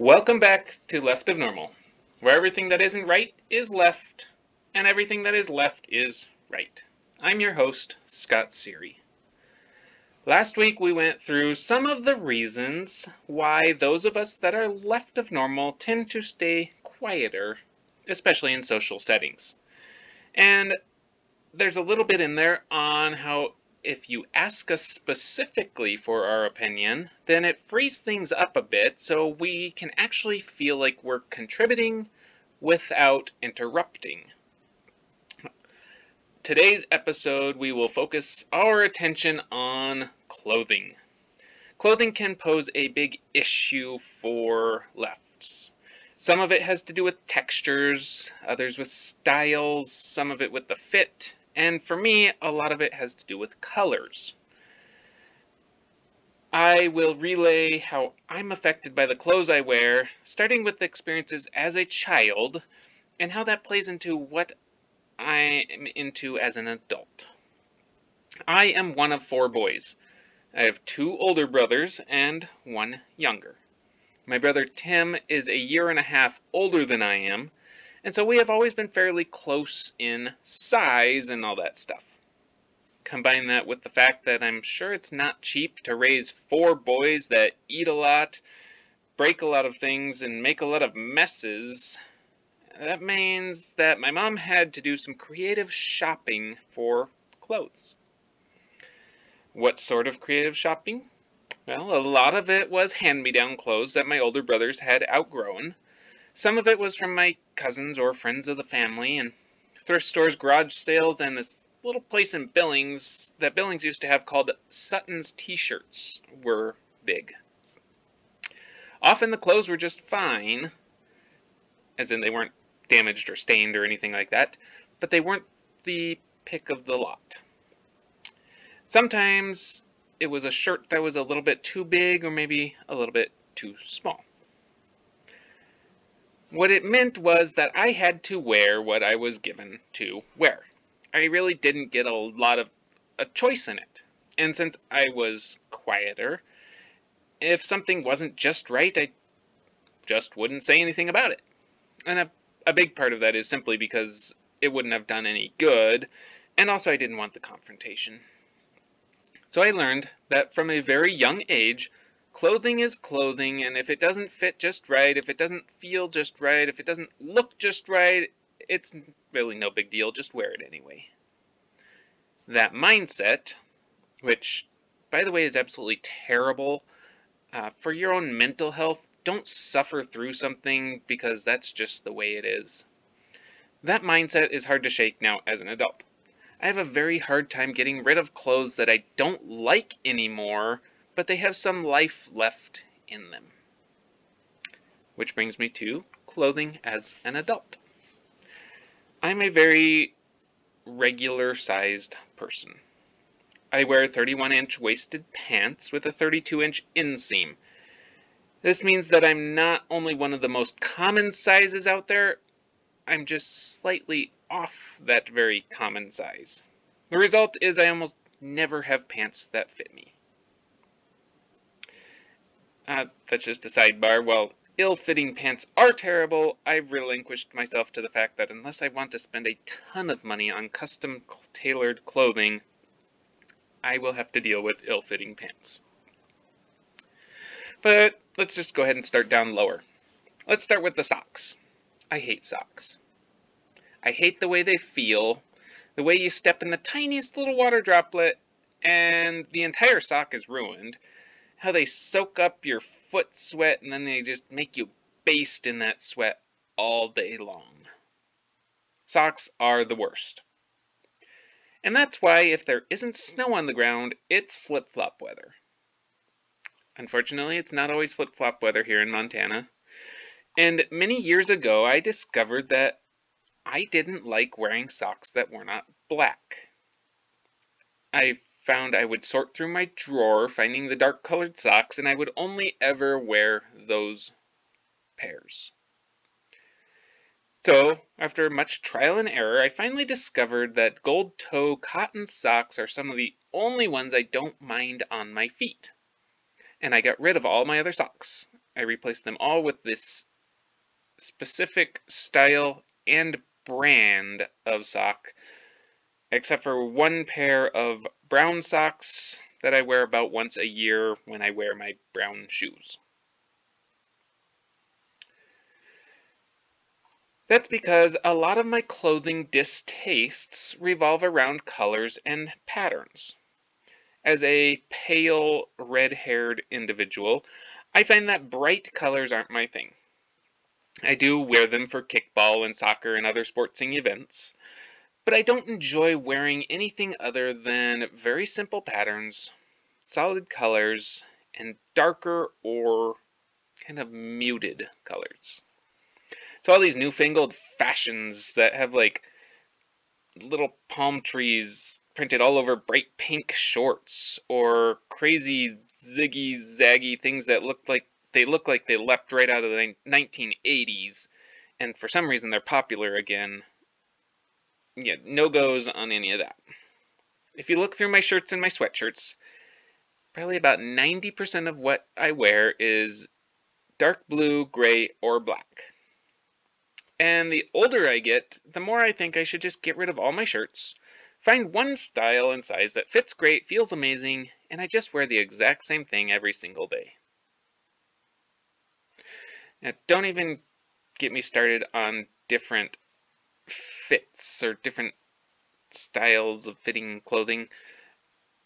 Welcome back to Left of Normal, where everything that isn't right is left, and everything that is left is right. I'm your host, Scott Seary. Last week we went through some of the reasons why those of us that are left of normal tend to stay quieter, especially in social settings. And there's a little bit in there on how if you ask us specifically for our opinion, then it frees things up a bit so we can actually feel like we're contributing without interrupting. Today's episode, we will focus our attention on clothing. Clothing can pose a big issue for lefts. Some of it has to do with textures, others with styles, some of it with the fit, and for me, a lot of it has to do with colors. I will relay how I'm affected by the clothes I wear, starting with experiences as a child, and how that plays into what I am into as an adult. I am one of four boys. I have two older brothers and one younger. My brother Tim is a year and a half older than I am, and so we have always been fairly close in size and all that stuff. Combine that with the fact that I'm sure it's not cheap to raise four boys that eat a lot, break a lot of things, and make a lot of messes. That means that my mom had to do some creative shopping for clothes. What sort of creative shopping? Well, a lot of it was hand-me-down clothes that my older brothers had outgrown, some of it was from my cousins or friends of the family, and thrift stores, garage sales, and this little place in Billings that Billings used to have called Sutton's T-shirts were big. Often the clothes were just fine, as in they weren't damaged or stained or anything like that, but they weren't the pick of the lot. Sometimes it was a shirt that was a little bit too big or maybe a little bit too small. What it meant was that I had to wear what I was given to wear. I really didn't get a lot of a choice in it. And since I was quieter, if something wasn't just right, I just wouldn't say anything about it. And a, a big part of that is simply because it wouldn't have done any good, and also I didn't want the confrontation. So I learned that from a very young age, clothing is clothing, and if it doesn't fit just right, if it doesn't feel just right, if it doesn't look just right, it's really no big deal, just wear it anyway. That mindset, which, by the way, is absolutely terrible uh, for your own mental health, don't suffer through something because that's just the way it is. That mindset is hard to shake now as an adult. I have a very hard time getting rid of clothes that I don't like anymore but they have some life left in them. Which brings me to clothing as an adult. I'm a very regular sized person. I wear 31 inch waisted pants with a 32 inch inseam. This means that I'm not only one of the most common sizes out there, I'm just slightly off that very common size. The result is I almost never have pants that fit me. Uh, that's just a sidebar. Well, ill-fitting pants are terrible, I've relinquished myself to the fact that unless I want to spend a ton of money on custom tailored clothing, I will have to deal with ill-fitting pants. But let's just go ahead and start down lower. Let's start with the socks. I hate socks. I hate the way they feel, the way you step in the tiniest little water droplet and the entire sock is ruined, how they soak up your foot sweat and then they just make you baste in that sweat all day long. Socks are the worst. And that's why if there isn't snow on the ground, it's flip-flop weather. Unfortunately, it's not always flip-flop weather here in Montana. And many years ago, I discovered that I didn't like wearing socks that were not black. I found I would sort through my drawer, finding the dark colored socks, and I would only ever wear those pairs. So, after much trial and error, I finally discovered that gold toe cotton socks are some of the only ones I don't mind on my feet. And I got rid of all my other socks. I replaced them all with this specific style and brand of sock, except for one pair of brown socks that I wear about once a year when I wear my brown shoes. That's because a lot of my clothing distastes revolve around colors and patterns. As a pale, red-haired individual, I find that bright colors aren't my thing. I do wear them for kickball and soccer and other sporting events, but I don't enjoy wearing anything other than very simple patterns, solid colors, and darker or kind of muted colors. So all these newfangled fashions that have like little palm trees printed all over bright pink shorts or crazy ziggy zaggy things that look like they look like they leapt right out of the 1980s and for some reason they're popular again. Yeah, no goes on any of that. If you look through my shirts and my sweatshirts, probably about 90% of what I wear is dark blue, gray, or black. And the older I get, the more I think I should just get rid of all my shirts, find one style and size that fits great, feels amazing, and I just wear the exact same thing every single day. Now, don't even get me started on different fits or different styles of fitting clothing.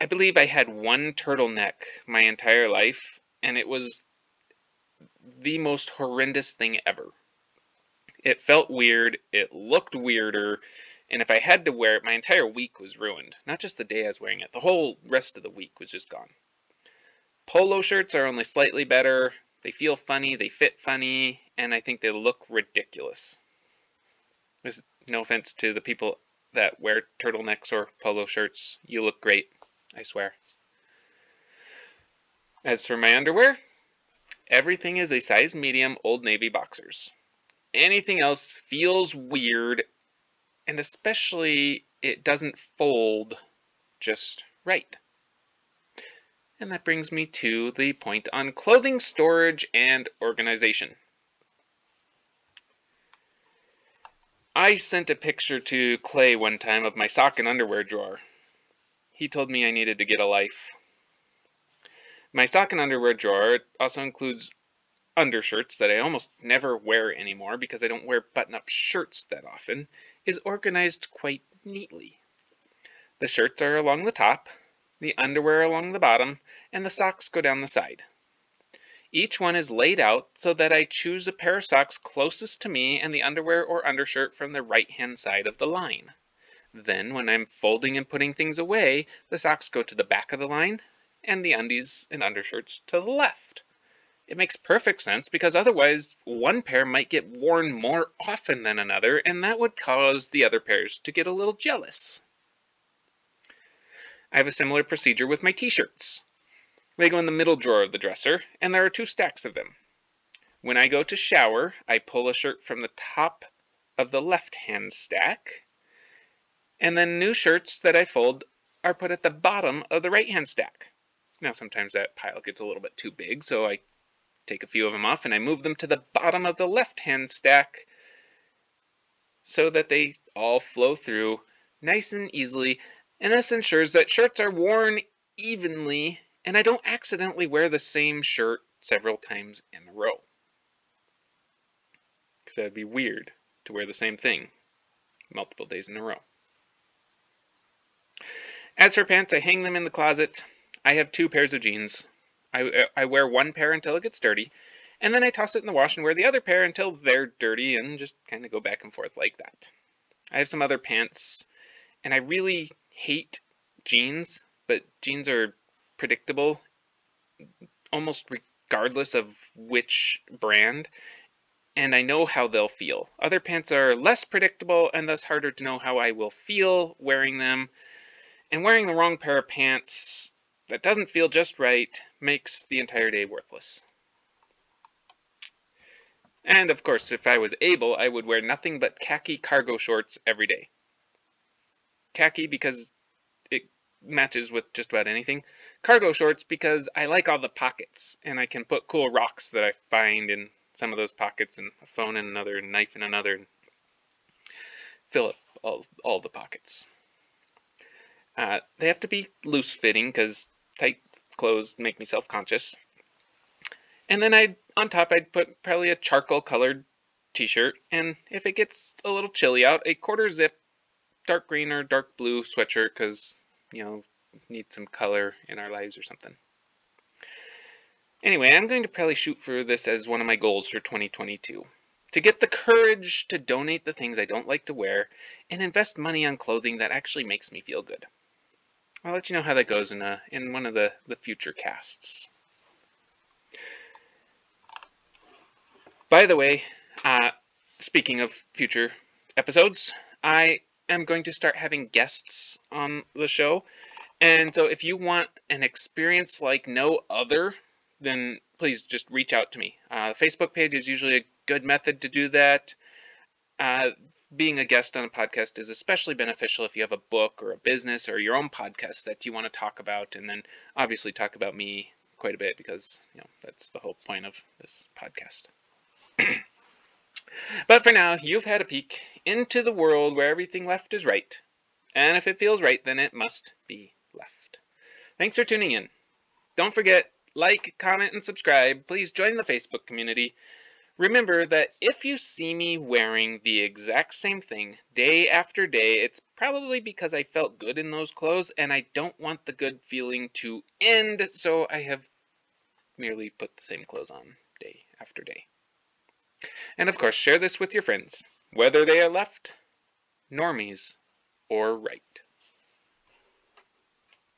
I believe I had one turtleneck my entire life, and it was the most horrendous thing ever. It felt weird, it looked weirder, and if I had to wear it, my entire week was ruined. Not just the day I was wearing it, the whole rest of the week was just gone. Polo shirts are only slightly better. They feel funny, they fit funny, and I think they look ridiculous. There's no offense to the people that wear turtlenecks or polo shirts. You look great, I swear. As for my underwear, everything is a size medium Old Navy boxers anything else feels weird, and especially it doesn't fold just right. And that brings me to the point on clothing storage and organization. I sent a picture to Clay one time of my sock and underwear drawer. He told me I needed to get a life. My sock and underwear drawer also includes undershirts that I almost never wear anymore because I don't wear button-up shirts that often, is organized quite neatly. The shirts are along the top, the underwear along the bottom, and the socks go down the side. Each one is laid out so that I choose a pair of socks closest to me and the underwear or undershirt from the right-hand side of the line. Then, when I'm folding and putting things away, the socks go to the back of the line, and the undies and undershirts to the left. It makes perfect sense because otherwise one pair might get worn more often than another and that would cause the other pairs to get a little jealous. I have a similar procedure with my t-shirts. They go in the middle drawer of the dresser and there are two stacks of them. When I go to shower, I pull a shirt from the top of the left-hand stack and then new shirts that I fold are put at the bottom of the right-hand stack. Now sometimes that pile gets a little bit too big, so I take a few of them off and I move them to the bottom of the left-hand stack so that they all flow through nice and easily. And this ensures that shirts are worn evenly and I don't accidentally wear the same shirt several times in a row. Because that would be weird to wear the same thing multiple days in a row. As for pants, I hang them in the closet. I have two pairs of jeans. I, I wear one pair until it gets dirty, and then I toss it in the wash and wear the other pair until they're dirty and just kind of go back and forth like that. I have some other pants, and I really hate jeans, but jeans are predictable almost regardless of which brand, and I know how they'll feel. Other pants are less predictable and thus harder to know how I will feel wearing them. And wearing the wrong pair of pants that doesn't feel just right makes the entire day worthless. And of course, if I was able, I would wear nothing but khaki cargo shorts every day. Khaki because matches with just about anything. Cargo shorts because I like all the pockets and I can put cool rocks that I find in some of those pockets and a phone in another, and knife in another, and fill up all, all the pockets. Uh, they have to be loose fitting because tight clothes make me self conscious. And then I, on top, I'd put probably a charcoal colored t-shirt, and if it gets a little chilly out, a quarter zip dark green or dark blue sweatshirt because, you know, need some color in our lives or something. Anyway, I'm going to probably shoot for this as one of my goals for 2022. To get the courage to donate the things I don't like to wear and invest money on clothing that actually makes me feel good. I'll let you know how that goes in, a, in one of the, the future casts. By the way, uh, speaking of future episodes, I am going to start having guests on the show. And so if you want an experience like no other, then please just reach out to me. Uh, Facebook page is usually a good method to do that. Uh, being a guest on a podcast is especially beneficial if you have a book or a business or your own podcast that you want to talk about, and then obviously talk about me quite a bit because you know that's the whole point of this podcast. But for now, you've had a peek into the world where everything left is right. And if it feels right, then it must be left. Thanks for tuning in. Don't forget, like, comment, and subscribe. Please join the Facebook community. Remember that if you see me wearing the exact same thing day after day, it's probably because I felt good in those clothes and I don't want the good feeling to end, so I have merely put the same clothes on day after day. And of course, share this with your friends, whether they are left, normies, or right.